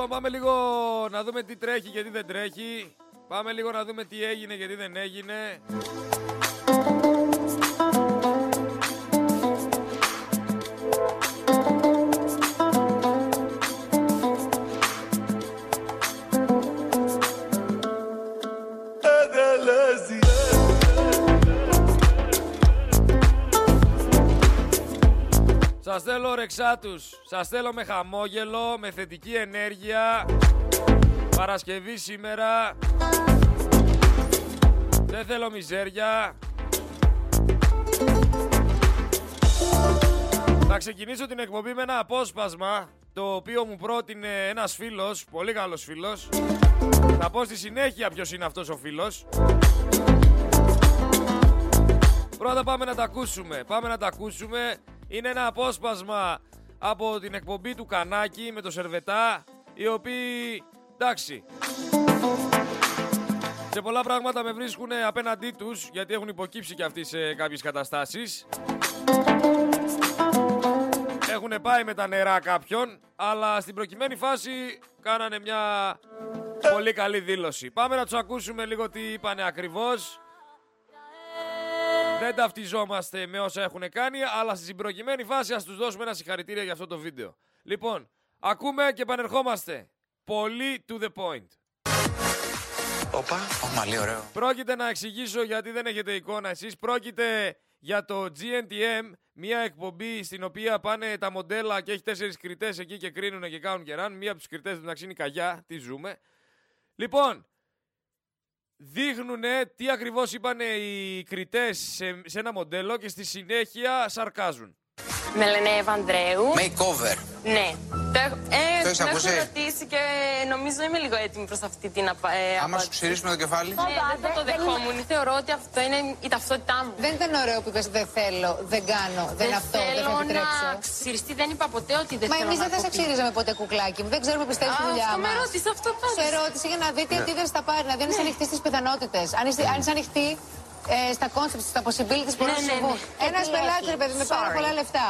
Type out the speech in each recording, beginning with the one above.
Λοιπόν, πάμε λίγο να δούμε τι τρέχει και τι δεν τρέχει. Πάμε λίγο να δούμε τι έγινε και τι δεν έγινε. Σας θέλω ρεξάτους, σας θέλω με χαμόγελο, με θετική ενέργεια. Παρασκευή σήμερα. Δεν θέλω μιζέρια. Θα ξεκινήσω την εκπομπή με ένα απόσπασμα το οποίο μου πρότεινε ένας φίλος, πολύ καλός φίλος. Θα πω στη συνέχεια ποιος είναι αυτός ο φίλος. Πρώτα πάμε να τα ακούσουμε. Πάμε να τα ακούσουμε. Είναι ένα απόσπασμα από την εκπομπή του Κανάκη με το Σερβετά, οι οποίοι, εντάξει, σε πολλά πράγματα με βρίσκουν απέναντί τους, γιατί έχουν υποκύψει και αυτοί σε κάποιες καταστάσεις. Έχουν πάει με τα νερά κάποιον, αλλά στην προκειμένη φάση κάνανε μια πολύ καλή δήλωση. Πάμε να τους ακούσουμε λίγο τι είπανε ακριβώς. Δεν ταυτιζόμαστε με όσα έχουν κάνει, αλλά στην προκειμένη φάση ας τους δώσουμε ένα συγχαρητήριο για αυτό το βίντεο. Λοιπόν, ακούμε και επανερχόμαστε. Πολύ to the point. Όπα, πολύ ωραίο. Πρόκειται να εξηγήσω γιατί δεν έχετε εικόνα εσείς. Πρόκειται για το GNTM, μια εκπομπή στην οποία πάνε τα μοντέλα και έχει τέσσερις κριτές εκεί και κρίνουν και κάνουν και ραν. Μία από τους κριτές μεταξύ είναι η Καγιά, τι ζούμε. Λοιπόν, δείχνουν τι ακριβώς είπαν οι κριτές σε, σε ένα μοντέλο και στη συνέχεια σαρκάζουν. Με λένε Ευανδρέου. Makeover. Ναι. Το έχω, ε, Το έχεις την έχω ακούσει; ρωτήσει και νομίζω είμαι λίγο έτοιμη προς αυτή την απα, ε, Άμα σου απάντηση. ξυρίσουμε το κεφάλι. Ναι, δεν θα το δεχόμουν. Θεωρώ ότι αυτό είναι η ταυτότητά μου. Δεν ήταν ωραίο που είπες δεν θέλω, δεν κάνω, δεν, αυτό, δεν θέλω θα επιτρέψω. να ξυριστεί. Δεν είπα ποτέ ότι δεν Μα θέλω εμείς να δεν θα σε κοπεί. ξύριζαμε ποτέ κουκλάκι μου. Δεν ξέρουμε πιστεύει στη Α, δουλειά Αυτό με μας. ρώτησε, αυτό Σε πάτησε. ρώτησε για να δει τι αντίδραση θα πάρει, να δει αν είσαι ανοιχτή στις πιθανότητες. Αν είσαι, αν είσαι ανοιχτή ε, στα concepts, στα possibilities που Ναι, να σου ναι, συμβούν. ναι. Ένας Τι πελάτης, έχει, ρε παιδί, με πάρα sorry. πολλά λεφτά.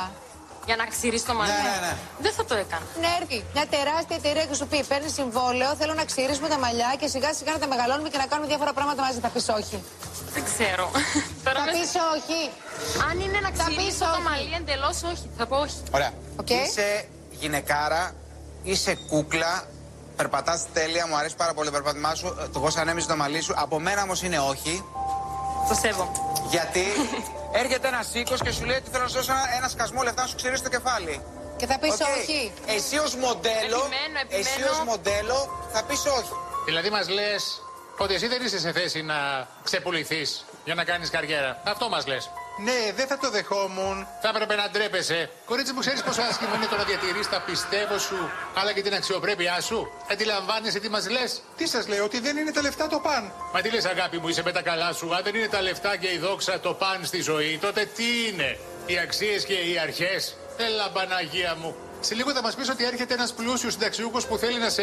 Για να ξυρίσει το μαλλί. Ναι, ναι, ναι. Δεν θα το έκανα. Να έρθει μια τεράστια εταιρεία και σου πει: Παίρνεις συμβόλαιο, θέλω να ξυρίσουμε τα μαλλιά και σιγά σιγά να τα μεγαλώνουμε και να κάνουμε διάφορα πράγματα μαζί. Θα πεις όχι. Δεν ξέρω. Τώρα Θα με- πεις όχι. Αν είναι να Θα πεις ξυρίσω το όχι. μαλλί εντελώς, όχι. Θα πω όχι. Ωραία. Οκ. Είσαι γυναικάρα, είσαι κούκλα, περπατάς τέλεια, μου αρέσει πάρα πολύ το περπάτημά σου. ε, Το πώς ανέμιζε το μαλλί σου. Από μένα όμως είναι όχι. Το σέβομαι. Γιατί έρχεται ένας οίκος και σου λέει ότι θέλω να σου δώσω ένα, ένα σκασμό λεφτά να σου ξυρίσει το κεφάλι. Και θα πεις Οκ. όχι. Εσύ ως μοντέλο, Επιμένω, επιμένω. εσύ ως μοντέλο θα πεις όχι. Δηλαδή μας λες ότι εσύ δεν είσαι σε θέση να ξεπουληθείς για να κάνεις καριέρα. Αυτό μας λες. Ναι, δεν θα το δεχόμουν. Θα έπρεπε να ντρέπεσαι. Κορίτσι μου, ξέρεις πόσο άσχημο είναι το να διατηρείς τα πιστεύω σου, αλλά και την αξιοπρέπειά σου. Αντιλαμβάνεσαι τι μας λες; Τι σας λέω, ότι δεν είναι τα λεφτά το παν. Μα τι λες αγάπη μου, είσαι με τα καλά σου. Αν δεν είναι τα λεφτά και η δόξα το παν στη ζωή, τότε τι είναι; Οι αξίες και οι αρχές. Έλα Παναγία μου. Σε λίγο θα μας πεις ότι έρχεται ένας πλούσιος συνταξιούχος που θέλει να σε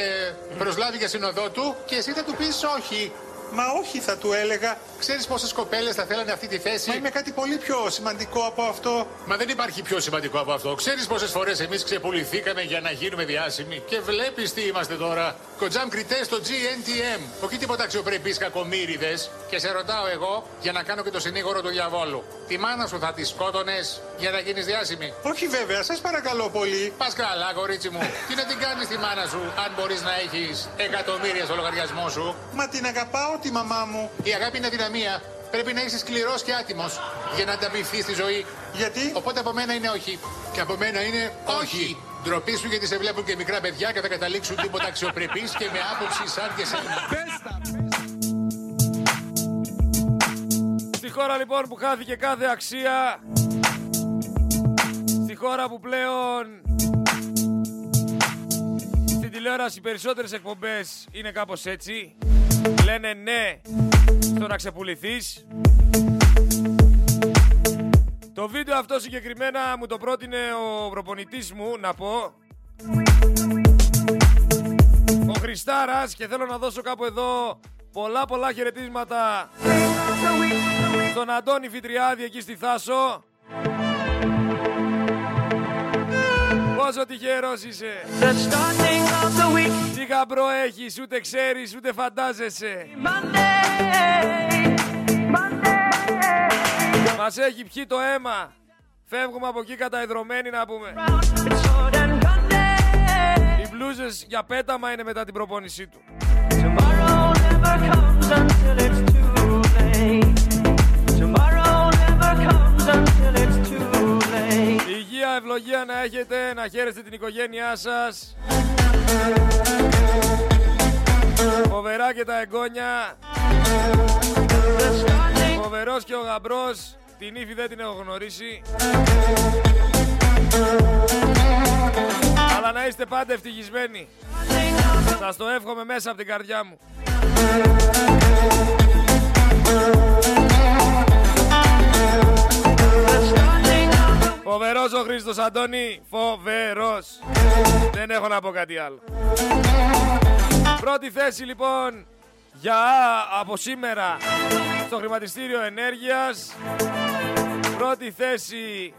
προσλάβει για συνοδό του και εσύ θα του πεις όχι. Μα όχι θα του έλεγα. Ξέρεις πόσες κοπέλες θα θέλανε αυτή τη θέση; Μα είμαι κάτι πολύ πιο σημαντικό από αυτό. Μα δεν υπάρχει πιο σημαντικό από αυτό. Ξέρεις πόσες φορές εμείς ξεπουληθήκαμε για να γίνουμε διάσημοι; Και βλέπεις τι είμαστε τώρα. Κοτζάμ κριτές στο GNTM. Όχι τίποτα αξιοπρεπείς κακομύριδες. Και σε ρωτάω εγώ για να κάνω και το συνήγορο του διαβόλου. Τη μάνα σου θα τη σκότωνες για να γίνεις διάσημη; Όχι βέβαια, σας παρακαλώ πολύ. Πας καλά, κορίτσι μου. Τι να την κάνεις τη μάνα σου, αν μπορείς να έχεις εκατομμύρια στο λογαριασμό σου; Μα την αγαπάω τη μαμά μου. Η αγάπη είναι δυναμία. Πρέπει να είσαι σκληρός και άτιμος για να ανταμυφθεί στη ζωή. Γιατί; Οπότε από μένα είναι όχι. Και από μένα είναι όχι. Ντροπή σου γιατί σε βλέπουν και μικρά παιδιά και θα καταλήξουν τίποτα αξιοπρεπής και με άποψη σαν και σένα. Στη χώρα λοιπόν που χάθηκε κάθε αξία Στη χώρα που πλέον Στην τηλεόραση οι περισσότερες εκπομπές είναι κάπως έτσι Λένε ναι στο να ξεπουληθείς Το βίντεο αυτό συγκεκριμένα μου το πρότεινε ο προπονητής μου να πω Ο Χριστάρας και θέλω να δώσω κάπου εδώ πολλά πολλά χαιρετίσματα στον Αντώνη Φιτριάδη εκεί στη Θάσο. Πόσο τυχερός είσαι. The starting of the week. Τι γαμπρό έχεις, ούτε ξέρεις, ούτε φαντάζεσαι. Monday. Monday. Μας έχει πιει το αίμα. Φεύγουμε από εκεί καταϊδρωμένοι να πούμε. It's sword and gun day. Οι μπλούζες για πέταμα είναι μετά την προπόνησή του. Tomorrow never comes until ευλογία να έχετε, να χαίρεστε την οικογένειά σας. Φοβερά και τα εγγόνια. The starting Φοβερός και ο γαμπρός. Την ύφη δεν την έχω γνωρίσει. Αλλά να είστε πάντα ευτυχισμένοι. Σας το εύχομαι μέσα από την καρδιά μου. Φοβερός ο Χρήστος Αντώνη. Φοβερός. Δεν έχω να πω κάτι άλλο. Πρώτη θέση λοιπόν για από σήμερα στο χρηματιστήριο ενέργειας. Πρώτη θέση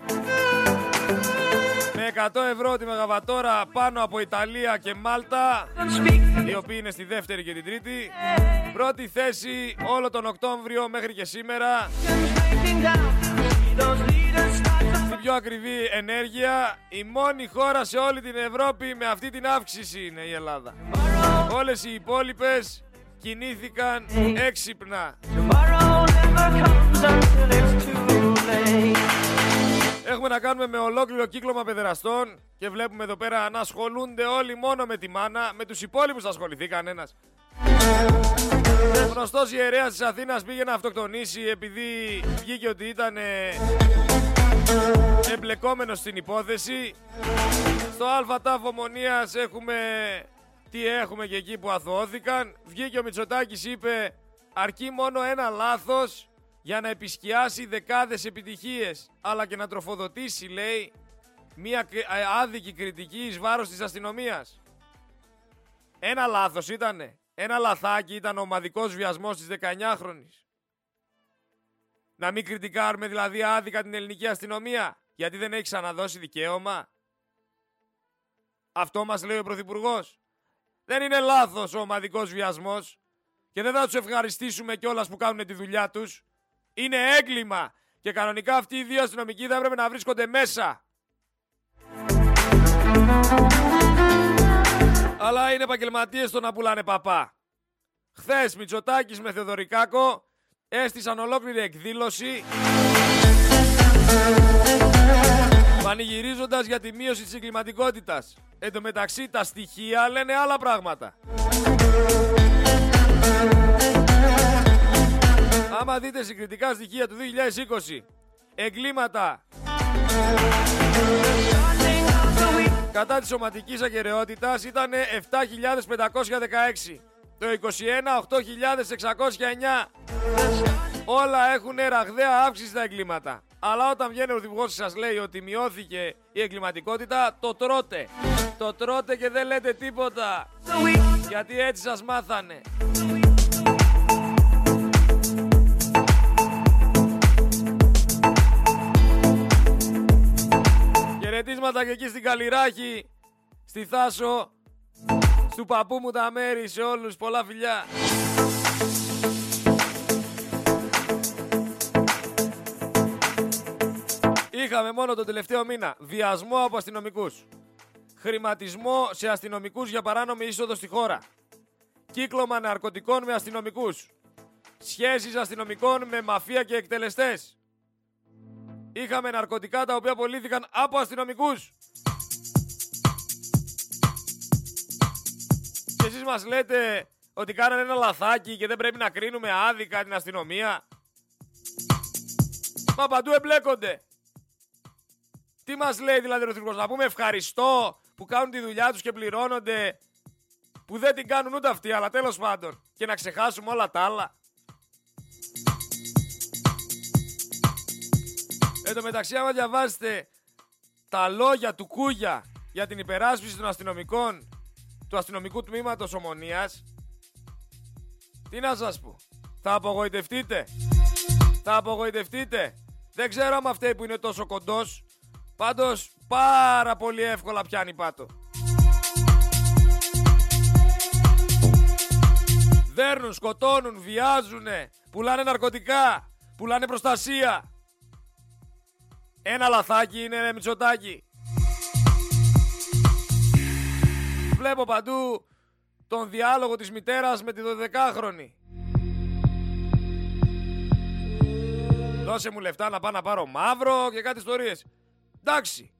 με 100 ευρώ τη μεγαβατόρα πάνω από Ιταλία και Μάλτα speak. οι οποίοι είναι στη δεύτερη και την τρίτη. Πρώτη θέση όλο τον Οκτώβριο μέχρι και σήμερα. Πιο ακριβή ενέργεια, η μόνη χώρα σε όλη την Ευρώπη με αυτή την αύξηση είναι η Ελλάδα. Όλες οι υπόλοιπες κινήθηκαν έξυπνα. Tomorrow never comes until it's too late. Έχουμε να κάνουμε με ολόκληρο κύκλωμα παιδεραστών και βλέπουμε εδώ πέρα να ασχολούνται όλοι μόνο με τη μάνα, με τους υπόλοιπους θα ασχοληθεί κανένας. Ο γνωστός ιερέας της Αθήνας πήγε να αυτοκτονήσει επειδή βγήκε ότι ήταν ε, εμπλεκόμενος στην υπόθεση. Στο ΑΛΦΑ τάφο Μονίας έχουμε τι έχουμε και εκεί που αθωώθηκαν. Βγήκε ο Μητσοτάκης είπε αρκεί μόνο ένα λάθος για να επισκιάσει δεκάδες επιτυχίες αλλά και να τροφοδοτήσει λέει μια κρι- ε, άδικη κριτική εις βάρος της αστυνομίας. Ένα λάθος ήτανε. Ένα λαθάκι ήταν ο ομαδικός βιασμός της 19χρονης. Να μην κριτικάρουμε δηλαδή άδικα την ελληνική αστυνομία γιατί δεν έχει ξαναδώσει δικαίωμα. Αυτό μας λέει ο Πρωθυπουργός. Δεν είναι λάθος ο ομαδικός βιασμός και δεν θα τους ευχαριστήσουμε κιόλας που κάνουν τη δουλειά τους. Είναι έγκλημα και κανονικά αυτοί οι δύο αστυνομικοί θα έπρεπε να βρίσκονται μέσα. Αλλά είναι επαγγελματίες στο να πουλάνε παπά. Χθες Μητσοτάκης με Θεοδωρικάκο έστησαν ολόκληρη εκδήλωση πανηγυρίζοντας για τη μείωση της εγκληματικότητας. Εν τω μεταξύ τα στοιχεία λένε άλλα πράγματα. Άμα δείτε συγκριτικά στοιχεία του 2020, εγκλήματα κατά της σωματικής ακαιρεότητας ήταν 7.516. Το 21, 8.609. Όλα έχουν ραγδαία αύξηση στα εγκλήματα. Αλλά όταν βγαίνει ο Πρωθυπουργός και σας λέει ότι μειώθηκε η εγκληματικότητα, το τρώτε. Το τρώτε και δεν λέτε τίποτα. Γιατί έτσι σας μάθανε. Χαιρετίσματα και εκεί στην Καλλιράχη, στη Θάσο, στου παππού μου τα μέρη, σε όλους, πολλά φιλιά. Είχαμε μόνο τον τελευταίο μήνα βιασμό από αστυνομικούς. Χρηματισμό σε αστυνομικούς για παράνομη είσοδο στη χώρα. Κύκλωμα ναρκωτικών με αστυνομικούς. Σχέσεις αστυνομικών με μαφία και εκτελεστές. Είχαμε ναρκωτικά τα οποία πωλήθηκαν από αστυνομικούς. Εσείς μας λέτε ότι κάνανε ένα λαθάκι και δεν πρέπει να κρίνουμε άδικα την αστυνομία; Μα παντού εμπλέκονται. Τι μας λέει δηλαδή ο Πρωθυπουργός, να πούμε ευχαριστώ που κάνουν τη δουλειά τους και πληρώνονται, που δεν την κάνουν ούτε αυτοί, αλλά τέλος πάντων, και να ξεχάσουμε όλα τα άλλα. Εν τω μεταξύ, άμα διαβάσετε τα λόγια του Κούγια για την υπεράσπιση των αστυνομικών του αστυνομικού τμήματος Ομονίας, τι να σας πω, θα απογοητευτείτε. Θα απογοητευτείτε. Δεν ξέρω αν αυτοί που είναι τόσο κοντός, Πάντως πάρα πολύ εύκολα πιάνει πάτο. Δέρνουν, σκοτώνουν, βιάζουνε, πουλάνε ναρκωτικά, πουλάνε προστασία. Ένα λαθάκι είναι ρε Μητσοτάκη. Βλέπω παντού τον διάλογο της μητέρας με τη 12χρονη. Δώσε μου λεφτά να πάω να πάρω μαύρο και κάτι ιστορίες. Εντάξει.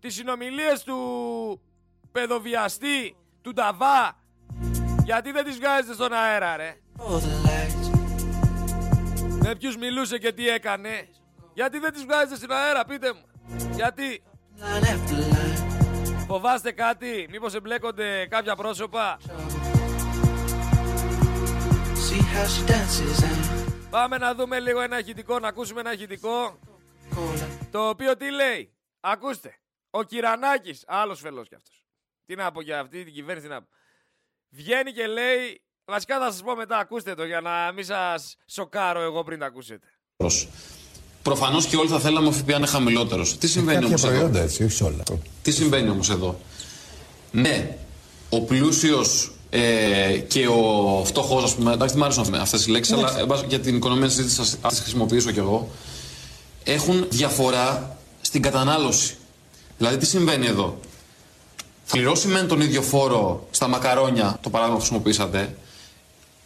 Τις συνομιλίες του παιδοβιαστή, του Νταβά, γιατί δεν τις βγάζετε στον αέρα ρε. Με ποιους μιλούσε και τι έκανε. Γιατί δεν τις βγάζετε στην αέρα, πείτε μου. Γιατί. Φοβάστε κάτι, μήπως εμπλέκονται κάποια πρόσωπα; Πάμε να δούμε λίγο ένα ηχητικό, να ακούσουμε ένα ηχητικό. Το οποίο τι λέει; Ακούστε. Ο Κυρανάκης, άλλος φελός κι αυτός. Τι να πω για αυτή την κυβέρνηση, τι να πω. Βγαίνει και λέει, βασικά θα σας πω μετά, ακούστε το για να μην σας σοκάρω εγώ πριν τα ακούσετε. Προφανώς και όλοι θα θέλαμε ο ΦΠΑ να είναι χαμηλότερος. Τι συμβαίνει όμως Κάποια εδώ; προϊόντα έτσι, όχι σε όλα. Τι συμβαίνει όμως εδώ; Ναι, ο πλούσιος ε, και ο φτωχός, ας πούμε. Εντάξει, δεν μου αρέσουν αυτές οι λέξεις, αλλά εν πάση, για την οικονομία της συζήτηση θα τις χρησιμοποιήσω κι εγώ. Έχουν διαφορά στην κατανάλωση. Δηλαδή, τι συμβαίνει εδώ; Θα πληρώσει μεν τον ίδιο φόρο στα μακαρόνια, το παράδειγμα που χρησιμοποιήσατε,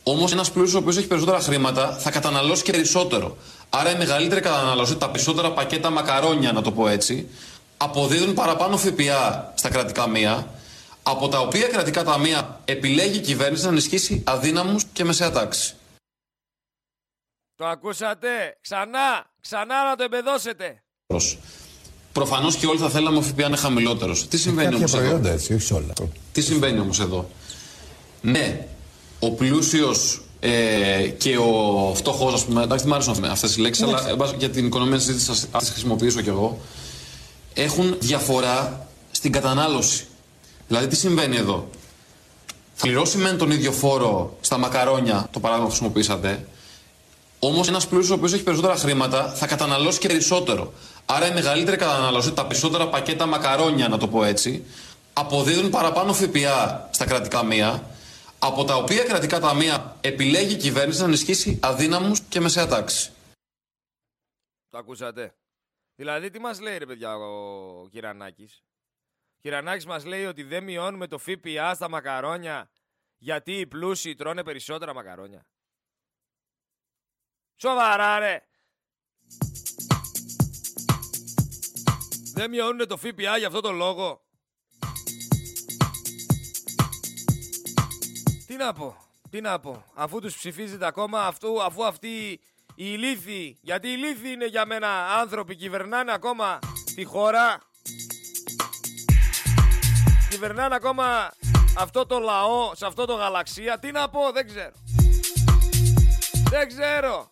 Όμως ένας πλούσιος ο οποίος έχει περισσότερα χρήματα θα καταναλώσει και περισσότερο. Άρα η μεγαλύτερη κατανάλωση, τα περισσότερα πακέτα μακαρόνια, να το πω έτσι, αποδίδουν παραπάνω ΦΠΑ στα κρατικά ταμεία, από τα οποία κρατικά ταμεία επιλέγει η κυβέρνηση να ενισχύσει αδύναμους και μεσαία τάξη. Το ακούσατε. Ξανά, ξανά να το εμπεδώσετε. Προφανώς και όλοι θα θέλαμε ο ΦΠΑ να είναι χαμηλότερος. Τι συμβαίνει όμως Κάποια εδώ; προϊόντα έτσι, όχι σε όλα. Τι συμβαίνει όμως εδώ; Ναι, ο πλούσιος ε, και ο φτωχός, ας πούμε, εντάξει δεν μου αρέσουν αυτές οι λέξεις, αλλά εν πάση, για την οικονομία της συζήτησης θα τις χρησιμοποιήσω κι εγώ, έχουν διαφορά στην κατανάλωση. Δηλαδή τι συμβαίνει εδώ; Θα πληρώσει μεν τον ίδιο φόρο στα μακαρόνια, το παράδειγμα που χρησιμοποιήσατε, Όμως ένας πλούσιος ο οποίος έχει περισσότερα χρήματα θα καταναλώσει και περισσότερο. Άρα η μεγαλύτερη κατανάλωση, τα περισσότερα πακέτα μακαρόνια, να το πω έτσι, αποδίδουν παραπάνω ΦΠΑ στα κρατικά ταμεία, από τα οποία κρατικά ταμεία επιλέγει η κυβέρνηση να ενισχύσει αδύναμους και μεσαία τάξη. Το ακούσατε. Δηλαδή τι μας λέει ρε παιδιά ο Κυρανάκης; Ο Κυρανάκης μας λέει ότι δεν μειώνουμε το ΦΠΑ στα μακαρόνια γιατί οι πλούσιοι τρώνε περισσότερα μακαρόνια. Σοβαρά ρε. Δεν μειώνουν το ΦΠΑ για αυτό το λόγο. Τι να πω, τι να πω. Αφού τους ψηφίζετε ακόμα, αυτού, αφού αυτοί οι ηλίθιοι, γιατί οι ηλίθιοι είναι για μένα άνθρωποι, κυβερνάνε ακόμα τη χώρα. Κυβερνάνε ακόμα αυτό το λαό, σε αυτό το γαλαξία. Τι να πω, δεν ξέρω. Δεν ξέρω.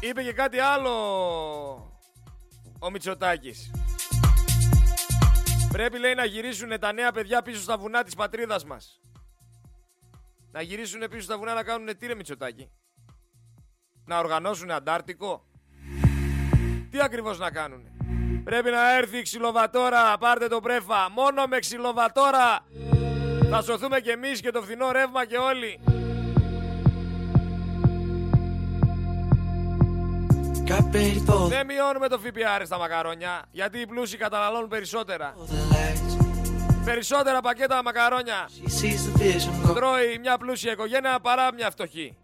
Είπε και κάτι άλλο ο Μητσοτάκης. Πρέπει λέει να γυρίσουν τα νέα παιδιά πίσω στα βουνά της πατρίδας μας. Να γυρίσουν πίσω στα βουνά να κάνουν τι ρε Μητσοτάκη; Να οργανώσουν Αντάρτικο; Τι ακριβώς να κάνουν. Πρέπει να έρθει η ξυλοβατόρα, πάρτε το πρέφα. Μόνο με ξυλοβατόρα θα σωθούμε κι εμείς και το φθηνό ρεύμα και όλοι. Δεν μειώνουμε το ΦΠΑ ρε στα μακαρόνια, γιατί οι πλούσιοι καταναλώνουν περισσότερα. the lights. Περισσότερα πακέτα μακαρόνια She sees the vision go. τρώει μια πλούσια οικογένεια παρά μια φτωχή.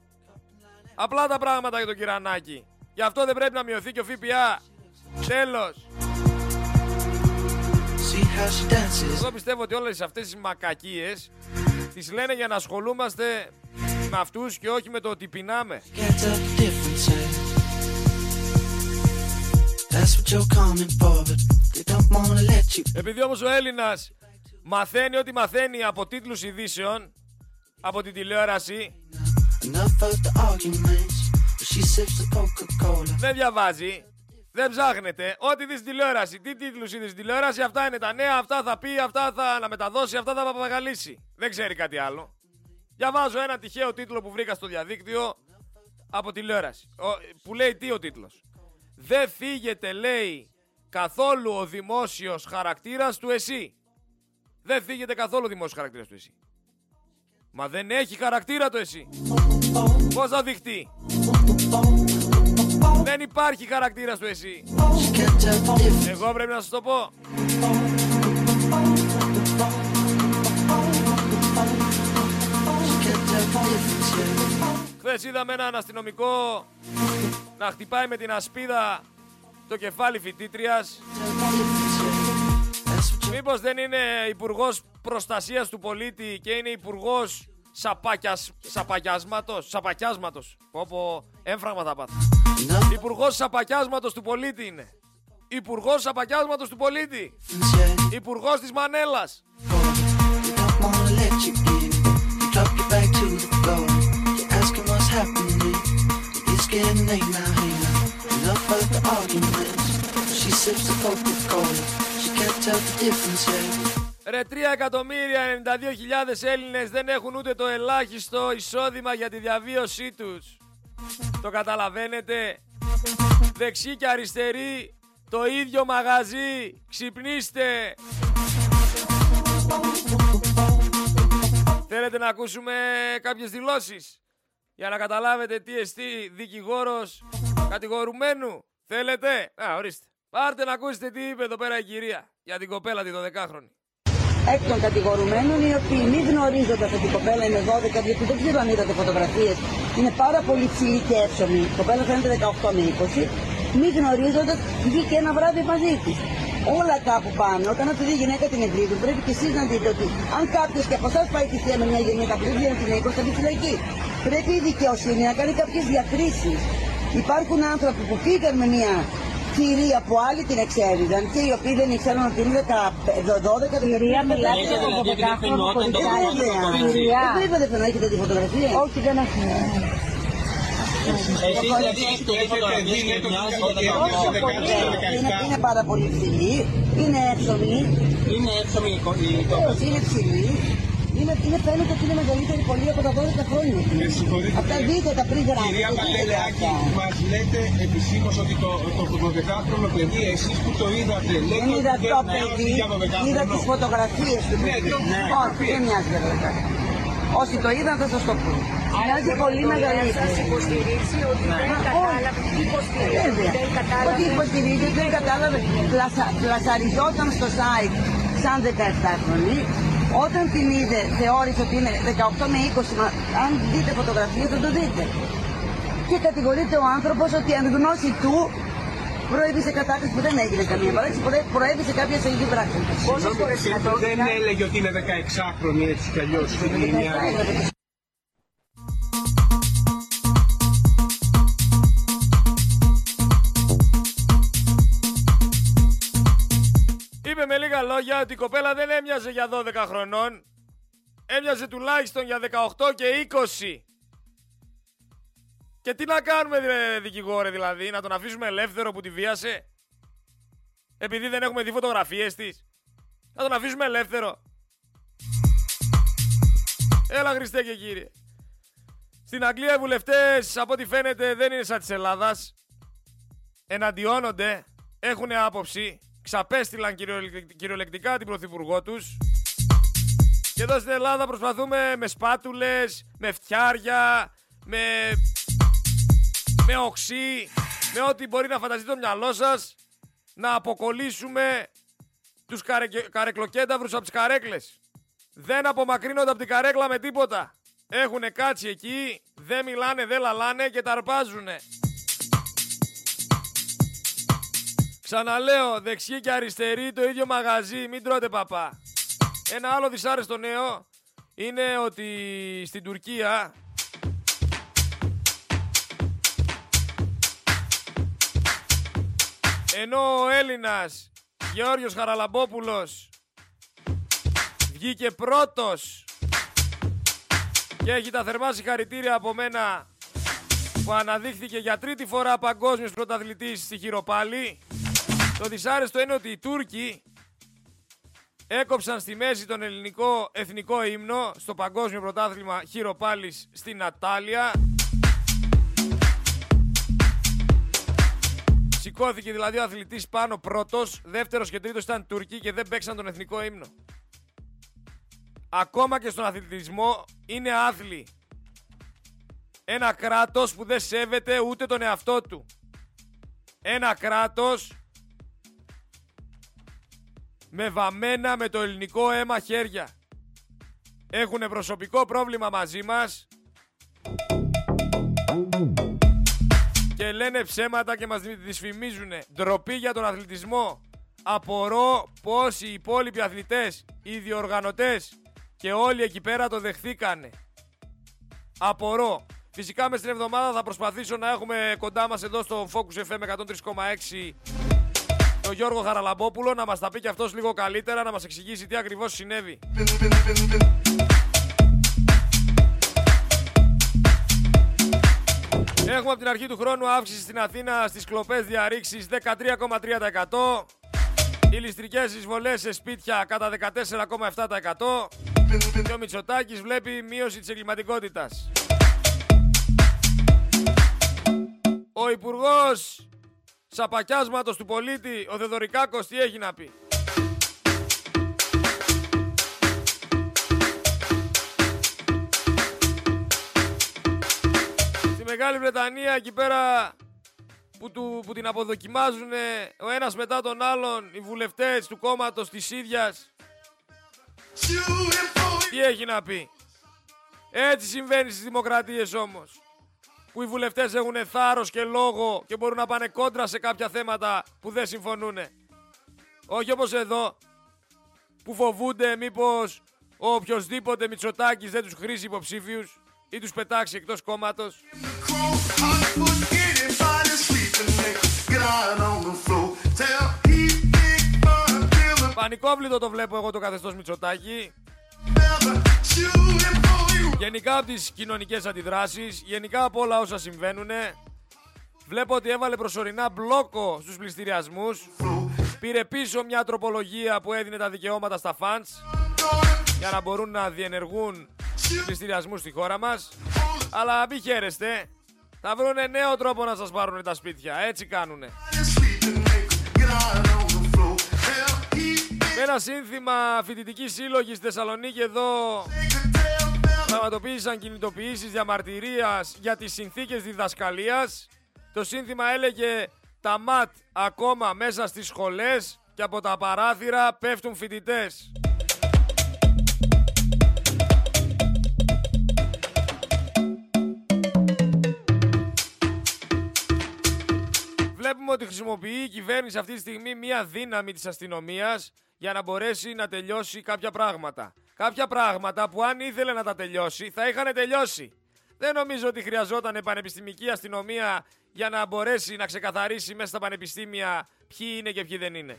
Απλά τα πράγματα για τον κυρανάκι. Γι' αυτό δεν πρέπει να μειωθεί και ο ΦΠΑ. Τέλος. See how she dances. Εγώ πιστεύω ότι όλες αυτές τις μακακίες τις λένε για να ασχολούμαστε με αυτούς και όχι με το ότι πεινάμε. Επειδή όμως ο Έλληνας μαθαίνει ό,τι μαθαίνει από τίτλους ειδήσεων, από την τηλεόραση, Enough of the arguments. But she sips the Coca-Cola. δεν διαβάζει, δεν ψάχνετε. Ό,τι δεις στην τηλεόραση, τι τίτλους είδες στην τηλεόραση, αυτά είναι τα νέα, αυτά θα πει, αυτά θα αναμεταδώσει, αυτά θα παπαγαλίσει. Δεν ξέρει κάτι άλλο. Διαβάζω ένα τυχαίο τίτλο που βρήκα στο διαδίκτυο από τηλεόραση. Ο- που λέει τι ο τίτλος. Δεν φύγεται, λέει, καθόλου ο δημόσιος χαρακτήρας του εσύ. Δεν φύγεται καθόλου ο δημόσιος χαρακτήρας του εσύ. Μα δεν έχει χαρακτήρα το εσύ. Πώς θα δειχτεί; Δεν υπάρχει χαρακτήρας του εσύ. Εγώ πρέπει να σας το πω. Χθες είδαμε έναν αστυνομικό να χτυπάει με την ασπίδα το κεφάλι φοιτήτριας. Μήπως δεν είναι υπουργός προστασίας του πολίτη και είναι υπουργός σαπάκιας, σαπακιάσματος, σαπακιάσματος. Όπω έμφραγμα θα πάθω. Υπουργός σαπακιάσματος του πολίτη είναι. Υπουργός σαπακιάσματος του πολίτη. Υπουργός της Μανέλας. Ρε 3 εκατομμύρια 92.000 Έλληνες δεν έχουν ούτε το ελάχιστο εισόδημα για τη διαβίωσή τους. Το καταλαβαίνετε; Δεξί και αριστερή το ίδιο μαγαζί. Ξυπνήστε. Θέλετε να ακούσουμε κάποιες δηλώσεις; Για να καταλάβετε τι εστί δικηγόρος κατηγορουμένου. Θέλετε. Α, ορίστε. Πάρτε να ακούσετε τι είπε εδώ πέρα η κυρία για την κοπέλα τη 12χρονη. εκ των κατηγορουμένων οι οποίοι μη γνωρίζοντα ότι η κοπέλα είναι 12, γιατί δεν ξέρω αν είδατε φωτογραφίες, είναι πάρα πολύ ψηλή και εύσομη. Η κοπέλα φαίνεται 18 με 20. Μη γνωρίζοντα, βγήκε ένα βράδυ μαζί της. Όλα κάπου πάνε. Όταν αυτή η γυναίκα την εγκρίνει, πρέπει και εσείς να δείτε ότι αν κάποιος και από εσάς πάει τη θεία με μια γυναίκα που δεν βγαίνει την έγκο, θα μπει φυλακή. Πρέπει η δικαιοσύνη να κάνει κάποιες διακρίσεις. Υπάρχουν άνθρωποι που πήγαν με μια κυρία που άλλοι την εξέριζαν και οι οποίοι δεν ήξεραν ότι είναι 12 Κυρία, μιλάτε από 12χρονο κοριτσάκι. Κυρία. Δεν είπατε δεν έχετε τη φωτογραφία. Όχι, δεν έχουμε. Εσείς δηλαδή έχετε δει φωτογραφίες και μοιάζει για τα Όχι πολύ. Είναι, είναι πάρα πολύ ψηλή. Είναι εύσομη. Είναι εύσομη η κο- η Βεβαίως, είναι ψηλή. Είναι, είναι φαίνεται ότι είναι μεγαλύτερη πολύ από τα 12 χρόνια. Από τα δείτε τα πριν Κυρία γράφετε. Παλαιάκη, μας λέτε επισήμως ότι το, το 12χρονο παιδί, εσείς που το είδατε, λέτε Δεν ότι είδα δεν το μοιάζει παιδί, για 12χρονο. είδα τις φωτογραφίες του Ναι, παιδιού. το Όχι, δεν φωτογραφίες. μοιάζει για 12. Όσοι το είδαν θα σας το πούν. Μοιάζει πολύ μεγαλύτερη. Σας υποστηρίζει ότι δεν Μα, κατάλαβε. όχι. Υποστηρίζει ότι Βέβαια. δεν κατάλαβε. Ότι υποστηρίζει ότι δεν κατάλαβε. Πλασα, πλασαριζόταν στο site σαν 17χρονη. Όταν την είδε, θεώρησε ότι είναι 18 με 20, μα αν δείτε φωτογραφία θα το δείτε. Και κατηγορείται ο άνθρωπος ότι αν γνώση του προέβησε κατάκριση που δεν έγινε καμία παράξη, προέ- προέβησε κάποια σογική πράξη. Πόσες φορές Και κατ' δεν έλεγε ότι είναι 16χρονη έτσι κι αλλιώς. Είπε με λίγα λόγια ότι η κοπέλα δεν έμοιαζε για 12 χρονών. Έμοιαζε τουλάχιστον για 18 και 20. Και τι να κάνουμε δε, δικηγόρε δηλαδή, να τον αφήσουμε ελεύθερο που τη βίασε; Επειδή δεν έχουμε δει φωτογραφίες της. Να τον αφήσουμε ελεύθερο. Έλα Χριστέ και κύριε. Στην Αγγλία οι βουλευτές από ό,τι φαίνεται δεν είναι σαν της Ελλάδας. Εναντιώνονται, έχουν άποψη, ξαπέστειλαν κυριολεκ- κυριολεκτικά την πρωθυπουργό τους. Και εδώ στην Ελλάδα προσπαθούμε με σπάτουλες, με φτιάρια, με, με οξύ, με ό,τι μπορεί να φανταστεί το μυαλό σας, να αποκολλήσουμε τους καρε... καρεκλοκένταυρους από τις καρέκλες. Δεν απομακρύνονται από την καρέκλα με τίποτα. Έχουνε κάτσει εκεί, δεν μιλάνε, δεν λαλάνε και τα αρπάζουνε. Ξαναλέω, δεξί και αριστερή το ίδιο μαγαζί, μην τρώτε παπά. Ένα άλλο δυσάρεστο νέο είναι ότι στην Τουρκία ενώ ο Έλληνας Γεώργιος Χαραλαμπόπουλος βγήκε πρώτος και έχει τα θερμά συγχαρητήρια από μένα που αναδείχθηκε για τρίτη φορά παγκόσμιος πρωταθλητής στη χειροπάλη. Το δυσάρεστο είναι ότι οι Τούρκοι έκοψαν στη μέση τον ελληνικό εθνικό ύμνο στο παγκόσμιο πρωτάθλημα χειροπάλης στην Ατάλια. Σηκώθηκε δηλαδή ο αθλητής πάνω πρώτος, δεύτερος και τρίτος ήταν Τουρκοί και δεν παίξαν τον εθνικό ύμνο. Ακόμα και στον αθλητισμό είναι άθλη. Ένα κράτος που δεν σέβεται ούτε τον εαυτό του. Ένα κράτος με βαμμένα με το ελληνικό αίμα χέρια. Έχουν προσωπικό πρόβλημα μαζί μας και λένε ψέματα και μας δυσφημίζουν. Ντροπή για τον αθλητισμό. Απορώ πως οι υπόλοιποι αθλητές, οι διοργανωτές και όλοι εκεί πέρα το δεχθήκανε. Απορώ. Φυσικά μες στην εβδομάδα θα προσπαθήσω να έχουμε κοντά μας εδώ στο Focus FM 103,6 τον Γιώργο Χαραλαμπόπουλο να μας τα πει και αυτός λίγο καλύτερα, να μας εξηγήσει τι ακριβώς συνέβη. Έχουμε από την αρχή του χρόνου αύξηση στην Αθήνα στις κλοπές διαρρήξεις 13,3%. Ηλιστρικές εισβολές σε σπίτια κατά 14,7%. Και ο Μητσοτάκης βλέπει μείωση της εγκληματικότητας. Ο Υπουργός Σαπακιάσματος του πολίτη, ο Δεδωρικάκος, τι έχει να πει; Μεγάλη Βρετανία εκεί πέρα που, του, που την αποδοκιμάζουν ο ένας μετά τον άλλον οι βουλευτές του κόμματος της ίδιας. Τι έχει να πει; Έτσι συμβαίνει στις δημοκρατίες όμως που οι βουλευτές έχουν θάρρος και λόγο και μπορούν να πάνε κόντρα σε κάποια θέματα που δεν συμφωνούν. Όχι όπως εδώ, που φοβούνται μήπως ο οποιοδήποτε Μητσοτάκης δεν τους χρήσει υποψήφιους ή τους πετάξει εκτός κόμματος. Πανικόβλητο το βλέπω εγώ το καθεστώς Μητσοτάκη. Γενικά από τις κοινωνικές αντιδράσεις, γενικά από όλα όσα συμβαίνουν, βλέπω ότι έβαλε προσωρινά μπλόκο στους πληστηριασμούς, πήρε πίσω μια τροπολογία που έδινε τα δικαιώματα στα φαντς, για να μπορούν να διενεργούν πληστηριασμούς στη χώρα μας, αλλά μην χαίρεστε, θα βρουν νέο τρόπο να σας πάρουν τα σπίτια, έτσι κάνουνε. Με ένα σύνθημα φοιτητικής σύλλογης στη Θεσσαλονίκη εδώ πραγματοποίησαν κινητοποιήσεις διαμαρτυρίας για τις συνθήκες διδασκαλίας. Το σύνθημα έλεγε «Τα ΜΑΤ ακόμα μέσα στις σχολές και από τα παράθυρα πέφτουν φοιτητές». Βλέπουμε ότι χρησιμοποιεί η κυβέρνηση αυτή τη στιγμή μία δύναμη της αστυνομίας για να μπορέσει να τελειώσει κάποια πράγματα. Κάποια πράγματα που αν ήθελε να τα τελειώσει θα είχαν τελειώσει. Δεν νομίζω ότι χρειαζόταν πανεπιστημική αστυνομία για να μπορέσει να ξεκαθαρίσει μέσα στα πανεπιστήμια ποιοι είναι και ποιοι δεν είναι.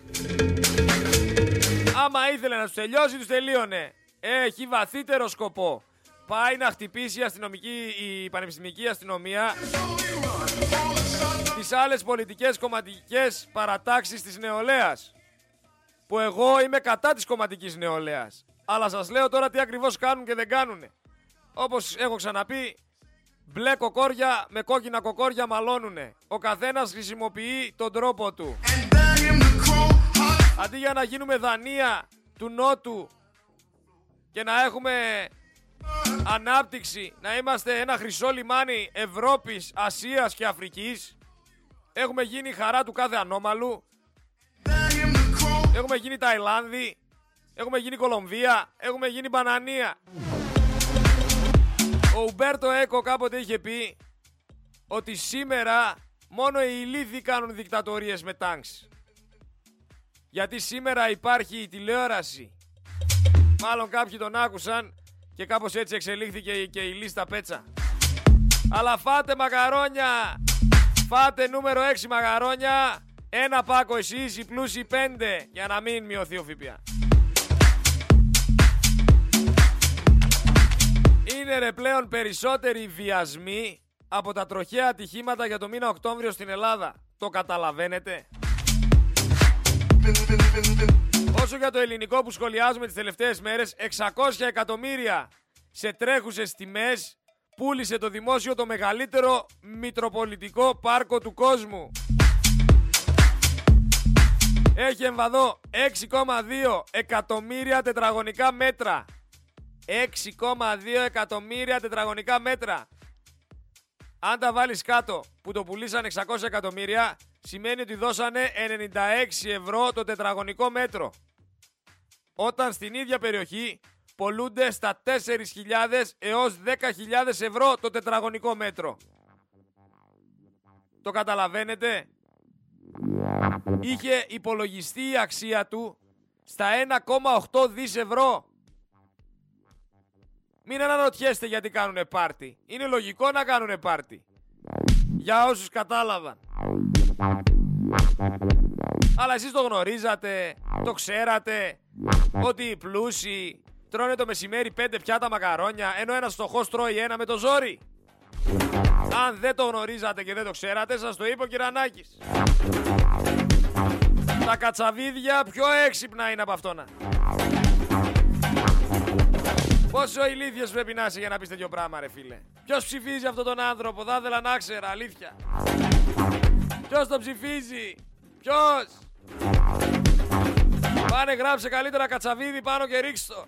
Άμα ήθελε να τους τελειώσει, τους τελείωνε. Έχει βαθύτερο σκοπό. Πάει να χτυπήσει η, αστυνομική, η πανεπιστημική αστυνομία τις άλλες πολιτικές κομματικές παρατάξεις της νεολαίας. Που εγώ είμαι κατά της κομματικής νεολαίας. Αλλά σας λέω τώρα τι ακριβώς κάνουν και δεν κάνουν. Όπως έχω ξαναπεί, μπλε κοκόρια με κόκκινα κοκόρια μαλώνουνε. Ο καθένας χρησιμοποιεί τον τρόπο του. Αντί για να γίνουμε δανεία του Νότου και να έχουμε ανάπτυξη, να είμαστε ένα χρυσό λιμάνι Ευρώπης, Ασίας και Αφρικής, έχουμε γίνει χαρά του κάθε ανώμαλου, έχουμε γίνει Ταϊλάνδη, έχουμε γίνει Κολομβία, έχουμε γίνει Μπανανία. Ο Ουμπέρτο Έκο κάποτε είχε πει ότι σήμερα μόνο οι ηλίθιοι κάνουν δικτατορίες με τάγκς. Γιατί σήμερα υπάρχει η τηλεόραση. Μάλλον κάποιοι τον άκουσαν και κάπως έτσι εξελίχθηκε και η λίστα πέτσα. Αλλά φάτε μακαρόνια! Φάτε νούμερο 6 μακαρόνια, ένα πάκο εσείς, οι πλούσιοι 5, για να μην μειωθεί ο ΦΠΑ. Είναι ρε πλέον περισσότεροι βιασμοί από τα τροχαία ατυχήματα για το μήνα Οκτώβριο στην Ελλάδα. Το καταλαβαίνετε; Όσο για το ελληνικό που σχολιάζουμε τις τελευταίες μέρες, 600 εκατομμύρια σε τρέχουσες τιμές πούλησε το δημόσιο το μεγαλύτερο μητροπολιτικό πάρκο του κόσμου. Έχει εμβαδό 6,2 εκατομμύρια τετραγωνικά μέτρα. 6,2 εκατομμύρια τετραγωνικά μέτρα. Αν τα βάλεις κάτω που το πουλήσαν 600 εκατομμύρια, σημαίνει ότι δώσανε 96 ευρώ το τετραγωνικό μέτρο. Όταν στην ίδια περιοχή πολλούνται στα 4.000 έως 10.000 ευρώ το τετραγωνικό μέτρο. Το καταλαβαίνετε; Είχε υπολογιστεί η αξία του στα 1,8 δις ευρώ. Μην αναρωτιέστε γιατί κάνουνε πάρτι. Είναι λογικό να κάνουνε πάρτι. Για όσους κατάλαβαν. Αλλά εσείς το γνωρίζατε, το ξέρατε, ότι οι πλούσιοι τρώνε το μεσημέρι πέντε πιάτα μακαρόνια, ενώ ένας φτωχός τρώει ένα με το ζόρι. Αν δεν το γνωρίζατε και δεν το ξέρατε, σας το είπε ο Κυρανάκης. Τα κατσαβίδια πιο έξυπνα είναι από αυτόνα. Πόσο ηλίθιος πρέπει να είσαι για να πεις τέτοιο πράγμα ρε φίλε. Ποιος ψηφίζει αυτόν τον άνθρωπο, θα ήθελα να ξέρα, αλήθεια. Ποιος το ψηφίζει, ποιος. Πάνε γράψε καλύτερα κατσαβίδι πάνω και ρίξ' το.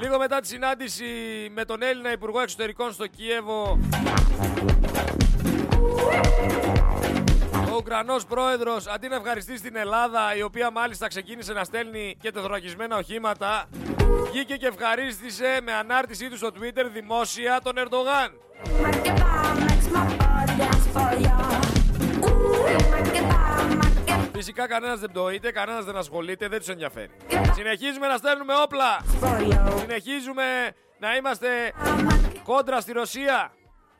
Λίγο μετά τη συνάντηση με τον Έλληνα Υπουργό Εξωτερικών στο Κίεβο ο Ουκρανός πρόεδρος αντί να ευχαριστήσει την Ελλάδα η οποία μάλιστα ξεκίνησε να στέλνει και τεθωρακισμένα οχήματα βγήκε και ευχαρίστησε με ανάρτησή του στο Twitter δημόσια τον Ερντογάν. Φυσικά κανένας δεν πτωείται, κανένας δεν ασχολείται, δεν τους ενδιαφέρει. Συνεχίζουμε να στέλνουμε όπλα. Συνεχίζουμε να είμαστε κόντρα στη Ρωσία.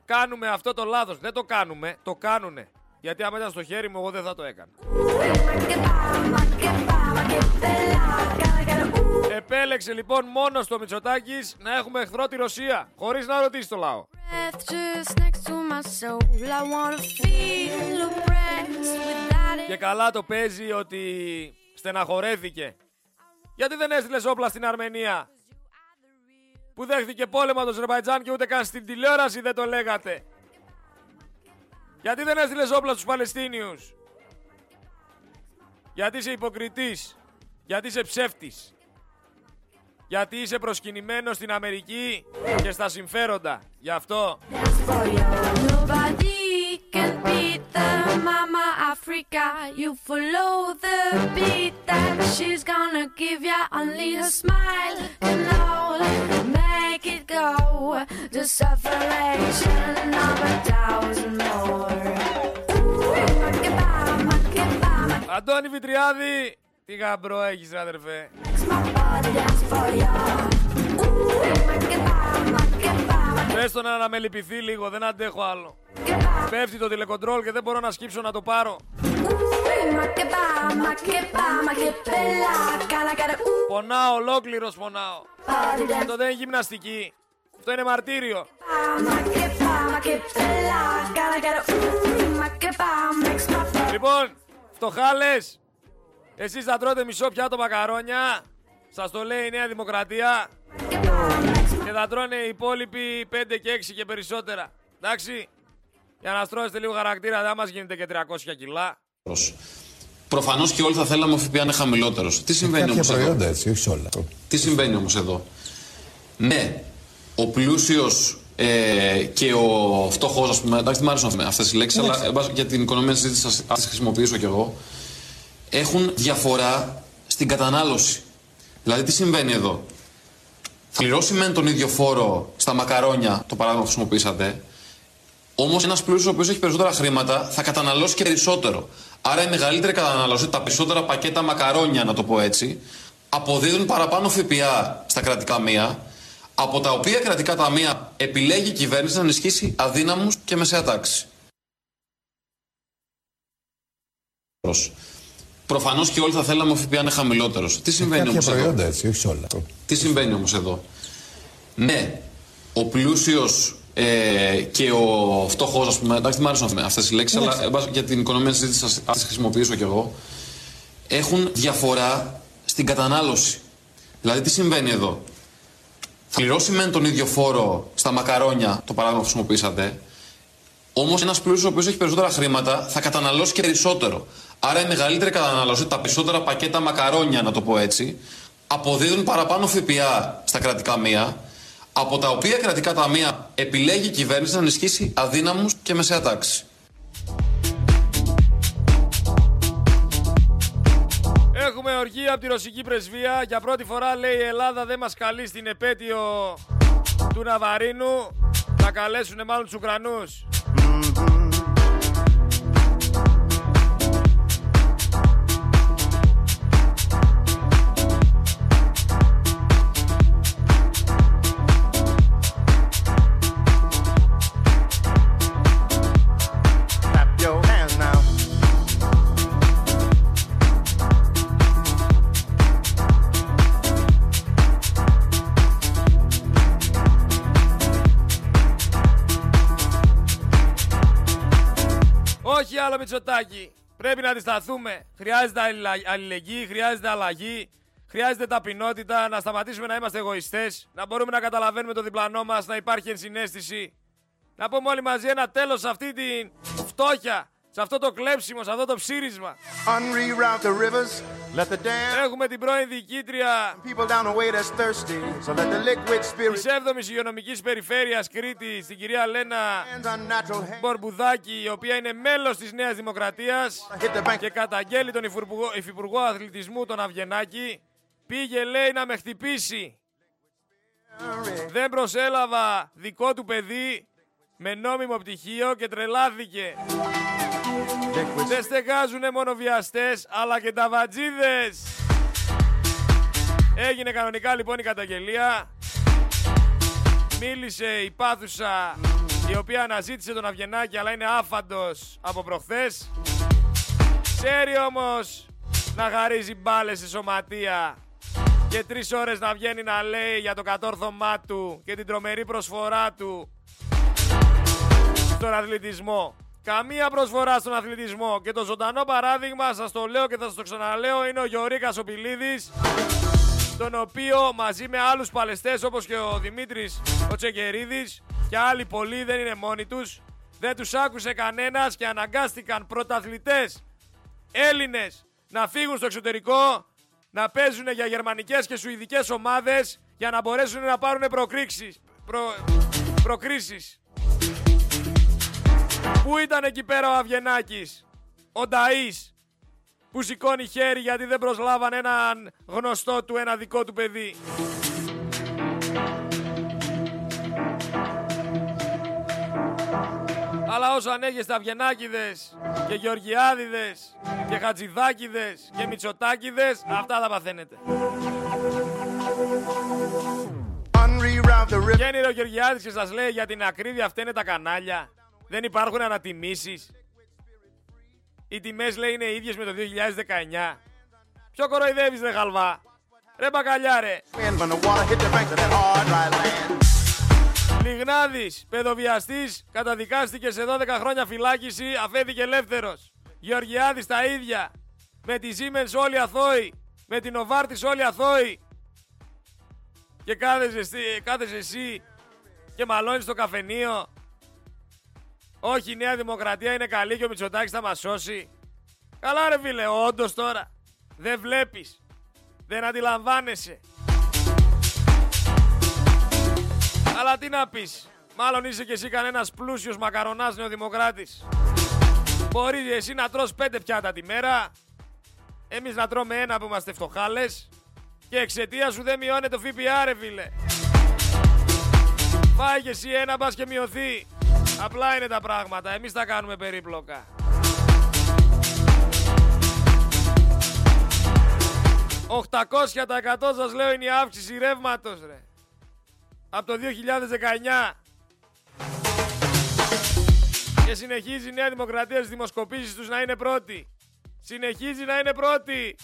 Κάνουμε αυτό το λάθος. Δεν το κάνουμε, το κάνουνε. Γιατί άμα ήταν στο χέρι μου, εγώ δεν θα το έκανα. Επέλεξε λοιπόν μόνος στο Μητσοτάκης να έχουμε εχθρό τη Ρωσία, χωρίς να ρωτήσει το λαό. Και καλά το παίζει ότι στεναχωρέθηκε. Γιατί δεν έστειλες όπλα στην Αρμενία που δέχθηκε πόλεμο το Αζερβαϊτζάν και ούτε καν στην τηλεόραση δεν το λέγατε. Γιατί δεν έστειλες όπλα στους Παλαιστίνιους. Γιατί είσαι υποκριτής. Γιατί είσαι ψεύτης. Γιατί είσαι προσκυνημένος στην Αμερική και στα συμφέροντα. Γι' αυτό. Mama Africa, you follow the beat that she's gonna give ya. Only her smile can only make it go. The separation of a thousand more. Αντώνη Βιτριάδη, τι γαμπρό έχεις ρε αδερφέ. Πες τον να με λυπηθεί λίγο, δεν αντέχω άλλο. Πέφτει το τηλεκοντρόλ και δεν μπορώ να σκύψω να το πάρω. Πονάω, ολόκληρος πονάω. Αυτό δεν είναι γυμναστική. Αυτό είναι μαρτύριο. Λοιπόν, φτωχάλες, εσείς θα τρώτε μισό πιάτο μακαρόνια. Σας το λέει η Νέα Δημοκρατία. Και θα τρώνε οι υπόλοιποι 5 και 6 και περισσότερα. Εντάξει. Για να στρώσετε λίγο χαρακτήρα, δεν μας γίνεται και 300 κιλά. Προφανώς και όλοι θα θέλαμε ο ΦΠΑ να είναι χαμηλότερος. Τι συμβαίνει όμως Κάποια εδώ; προϊόντα έτσι, όχι σε όλα. Τι συμβαίνει όμως εδώ; Ναι, ο πλούσιος ε, και ο φτωχός, ας πούμε. Εντάξει, δεν μου αρέσουν αυτές οι λέξεις, αλλά εν πάση, για την οικονομία της συζήτηση θα τις χρησιμοποιήσω κι εγώ. Έχουν διαφορά στην κατανάλωση. Δηλαδή, τι συμβαίνει εδώ; Θα πληρώσει μεν τον ίδιο φόρο στα μακαρόνια, το παράδειγμα που χρησιμοποιήσατε, Όμως ένας πλούσιος ο οποίος έχει περισσότερα χρήματα θα καταναλώσει και περισσότερο. Άρα η μεγαλύτερη κατανάλωση, τα περισσότερα πακέτα μακαρόνια, να το πω έτσι, αποδίδουν παραπάνω ΦΠΑ στα κρατικά ταμεία, από τα οποία κρατικά ταμεία επιλέγει η κυβέρνηση να ενισχύσει αδύναμους και μεσαία τάξη. Προφανώς και όλοι θα θέλαμε ο ΦΠΑ να είναι χαμηλότερος. Τι συμβαίνει όμως Κάποια εδώ; προϊόντα έτσι, όχι σε όλα. Τι συμβαίνει όμως εδώ; Ναι, ο πλούσιος ε, και ο φτωχός, ας πούμε. Εντάξει, δεν μου άρεσαν αυτέ οι λέξεις, αλλά εν πάση- για την οικονομία συζήτησης ας τις χρησιμοποιήσω κι εγώ. Έχουν διαφορά στην κατανάλωση. Δηλαδή, τι συμβαίνει εδώ; Θα πληρώσει μεν τον ίδιο φόρο στα μακαρόνια, το παράδειγμα που χρησιμοποιήσατε, Όμως ένας πλούσιος ο οποίος έχει περισσότερα χρήματα θα καταναλώσει και περισσότερο. Άρα η μεγαλύτερη κατανάλωση, τα περισσότερα πακέτα μακαρόνια, να το πω έτσι, αποδίδουν παραπάνω ΦΠΑ στα κρατικά ταμεία, από τα οποία κρατικά ταμεία επιλέγει η κυβέρνηση να ενισχύσει αδύναμους και μεσαία τάξη. Έχουμε οργή από τη ρωσική πρεσβεία. Για πρώτη φορά λέει η Ελλάδα δεν μας καλεί στην επέτειο του Ναβαρίνου. Θα καλέσουν μάλλον τους Ουκρανούς. Clap Μητσοτάκη. Πρέπει να αντισταθούμε. Χρειάζεται αλληλα- αλληλεγγύη, χρειάζεται αλλαγή, χρειάζεται ταπεινότητα, να σταματήσουμε να είμαστε εγωιστές, να μπορούμε να καταλαβαίνουμε το διπλανό μας, να υπάρχει ενσυναίσθηση. Να πούμε όλοι μαζί ένα τέλος σε αυτή την φτώχεια, σε αυτό το κλέψιμο, σε αυτό το ψήρισμα. Unreroute the rivers. Let the dam Έχουμε την πρώην διοικήτρια people down the way that's thirsty. So let the liquid spirit της 7ης υγειονομικής περιφέρειας Κρήτης, την κυρία Λένα Μπορμπουδάκη, η οποία είναι μέλος της Νέας Δημοκρατίας και καταγγέλει τον Υφυπουργό, Υφυπουργό Αθλητισμού, τον Αυγενάκη, πήγε λέει να με χτυπήσει. Δεν προσέλαβα δικό του παιδί με νόμιμο πτυχίο και τρελάθηκε. Δεν στεγάζουνε μόνο βιαστές, αλλά και τα βατζίδες. Έγινε κανονικά λοιπόν η καταγγελία. Μίλησε η πάθουσα η οποία αναζήτησε τον Αυγενάκη αλλά είναι άφαντος από προχθές. Ξέρει όμως να χαρίζει μπάλες στη σωματεία και τρεις ώρες να βγαίνει να λέει για το κατόρθωμά του και την τρομερή προσφορά του στον αθλητισμό. Καμία προσφορά στον αθλητισμό και το ζωντανό παράδειγμα σας το λέω και θα σας το ξαναλέω είναι ο Γιωρίκας ο Πιλίδης τον οποίο μαζί με άλλους παλαιστές όπως και ο Δημήτρης ο Τσεκερίδης και άλλοι πολλοί δεν είναι μόνοι τους δεν τους άκουσε κανένας και αναγκάστηκαν πρωταθλητές Έλληνες να φύγουν στο εξωτερικό να παίζουν για γερμανικές και σουηδικές ομάδες για να μπορέσουν να πάρουν προκρίξεις, προ, προκρίσεις. Πού ήταν εκεί πέρα ο Αυγενάκης, ο Νταΐς, που σηκώνει χέρι γιατί δεν προσλάβαν έναν γνωστό του, ένα δικό του παιδί; Αλλά όσο ανέχεστε Αυγενάκηδες και Γεωργιάδηδες και Χατζηδάκηδες και Μητσοτάκηδες, αυτά θα παθαίνετε. unreroute the rivers. Βγαίνει ο Γεωργιάδης και σας λέει για την ακρίβεια αυτά είναι τα κανάλια. Δεν υπάρχουν ανατιμήσεις. Οι τιμές λέει είναι ίδιες με το 2019. Ποιο κοροϊδεύεις ρε χαλβά. Ρε μπακαλιά ρε. When the water hit the banks of that hard dry land. Λιγνάδης, παιδοβιαστής, καταδικάστηκες σε 12 χρόνια φυλάκιση, αφέθηκε ελεύθερος. Γεωργιάδης τα ίδια. Με τη Siemens όλοι αθώοι. Με την Οβάρτης όλοι αθώοι. Και κάθεσαι εσύ, κάθεσαι εσύ και μαλώνεις στο καφενείο. Όχι, η Νέα Δημοκρατία είναι καλή και ο Μητσοτάκης θα μας σώσει. Καλά ρε φίλε, όντως τώρα. Δεν βλέπεις. Δεν αντιλαμβάνεσαι. Αλλά τι να πεις. Μάλλον είσαι κι εσύ κανένας πλούσιος μακαρονάς νεοδημοκράτης. Μπορεί εσύ να τρως πέντε πιάτα τη μέρα. Εμείς να τρώμε ένα που είμαστε φτωχάλες. Και εξαιτία σου δεν μειώνεται το ΦΠΑ ρε φίλε. Φάει και εσύ ένα μπας και μειωθεί. Απλά είναι τα πράγματα. Εμείς τα κάνουμε περίπλοκα. «800% σας λέω είναι η αύξηση ρεύματος ρε. Από το 2019. Και συνεχίζει η Νέα Δημοκρατία στις δημοσκοπήσεις τους να είναι πρώτη. Συνεχίζει να είναι πρώτη.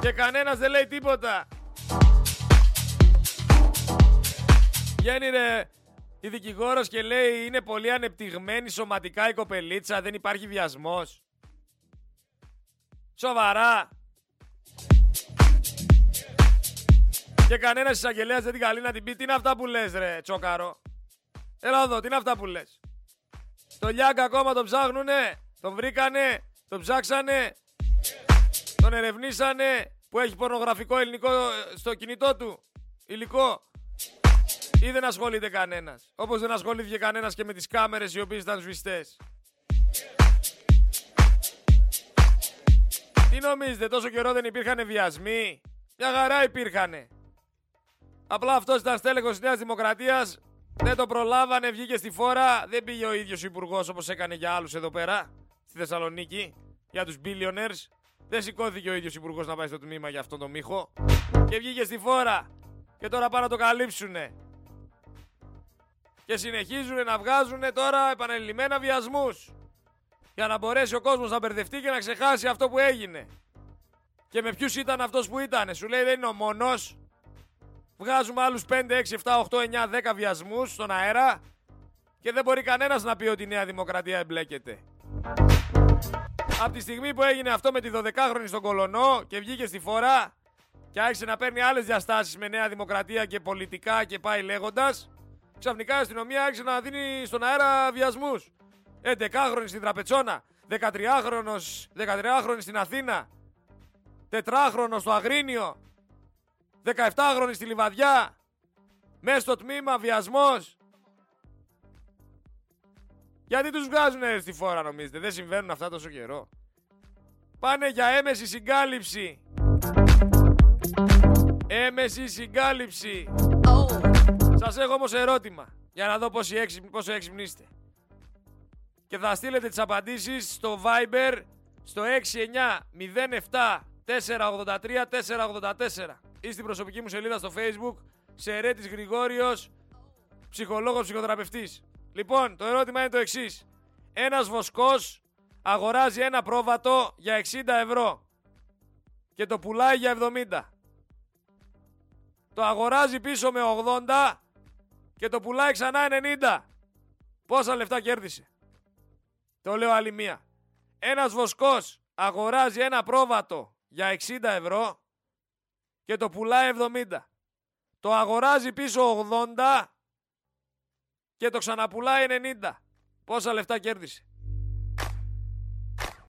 Και κανένας δεν λέει τίποτα. Βγαίνει ρε η δικηγόρος και λέει είναι πολύ ανεπτυγμένη σωματικά η κοπελίτσα, δεν υπάρχει βιασμός. Σοβαρά. Και κανένας εισαγγελέα δεν την καλεί να την πει τι είναι αυτά που λες ρε τσόκαρο; Έλα εδώ, τι είναι αυτά που λες; Το Λιάγκα ακόμα τον ψάχνουνε, τον βρήκανε, τον ψάξανε, τον ερευνήσανε που έχει πορνογραφικό ελληνικό ε, στο κινητό του υλικό. Ή δεν ασχολείται κανένας. Όπως δεν ασχολήθηκε κανένας και με τις κάμερες οι οποίες ήταν σβηστές. Τι νομίζετε, τόσο καιρό δεν υπήρχαν βιασμοί; Μια χαρά υπήρχανε. Απλά αυτός ήταν στέλεχος της Νέας Δημοκρατίας. Δεν το προλάβανε, βγήκε στη φόρα. Δεν πήγε ο ίδιος ο υπουργός όπως έκανε για άλλους εδώ πέρα, στη Θεσσαλονίκη, για τους billionaires. Δεν σηκώθηκε ο ίδιος υπουργός να πάει στο τμήμα για αυτόν τον μύχο. Και βγήκε στη φόρα. Και τώρα πάνε να το καλύψουνε. Και συνεχίζουν να βγάζουν τώρα επανελειμμένα βιασμούς. Για να μπορέσει ο κόσμος να μπερδευτεί και να ξεχάσει αυτό που έγινε. Και με ποιους ήταν αυτός που ήταν. Σου λέει δεν είναι ο μόνος. Βγάζουμε άλλους 5, 6, 7, 8, 9, 10 βιασμούς στον αέρα. Και δεν μπορεί κανένας να πει ότι η Νέα Δημοκρατία εμπλέκεται. Από τη στιγμή που έγινε αυτό με τη 12χρονη στον Κολονό και βγήκε στη φορά και άρχισε να παίρνει άλλες διαστάσεις με Νέα Δημοκρατία και πολιτικά και πάει λέγοντας, ξαφνικά η αστυνομία άρχισε να δίνει στον αέρα βιασμούς. 11χρονη στην Τραπετσόνα, 13χρονος, 13χρονη στην Αθήνα, 4χρονο στο Αγρίνιο, 17χρονη στη Λιβαδιά, μέσα στο τμήμα βιασμός. Γιατί τους βγάζουν ρε, στη φόρα νομίζετε, δεν συμβαίνουν αυτά τόσο καιρό. Πάνε για έμεση συγκάλυψη. Έμεση συγκάλυψη. Σας έχω όμως ερώτημα, για να δω πόσο έξυπνοι, πόσο έξυπνοι είστε. Και θα στείλετε τις απαντήσεις στο Viber στο 6907 483 484 ή στην προσωπική μου σελίδα στο Facebook Σερέτης Γρηγόριος, ψυχολόγος ψυχοθεραπευτής. Λοιπόν, το ερώτημα είναι το εξής. Ένας βοσκός αγοράζει ένα πρόβατο για 60 ευρώ και το πουλάει για 70. Το αγοράζει πίσω με 80 και το πουλάει ξανά 90. Πόσα λεφτά κέρδισε. Το λέω άλλη μία. Ένας βοσκός αγοράζει ένα πρόβατο για 60 ευρώ και το πουλάει 70. Το αγοράζει πίσω 80 και το ξαναπουλάει 90. Πόσα λεφτά κέρδισε.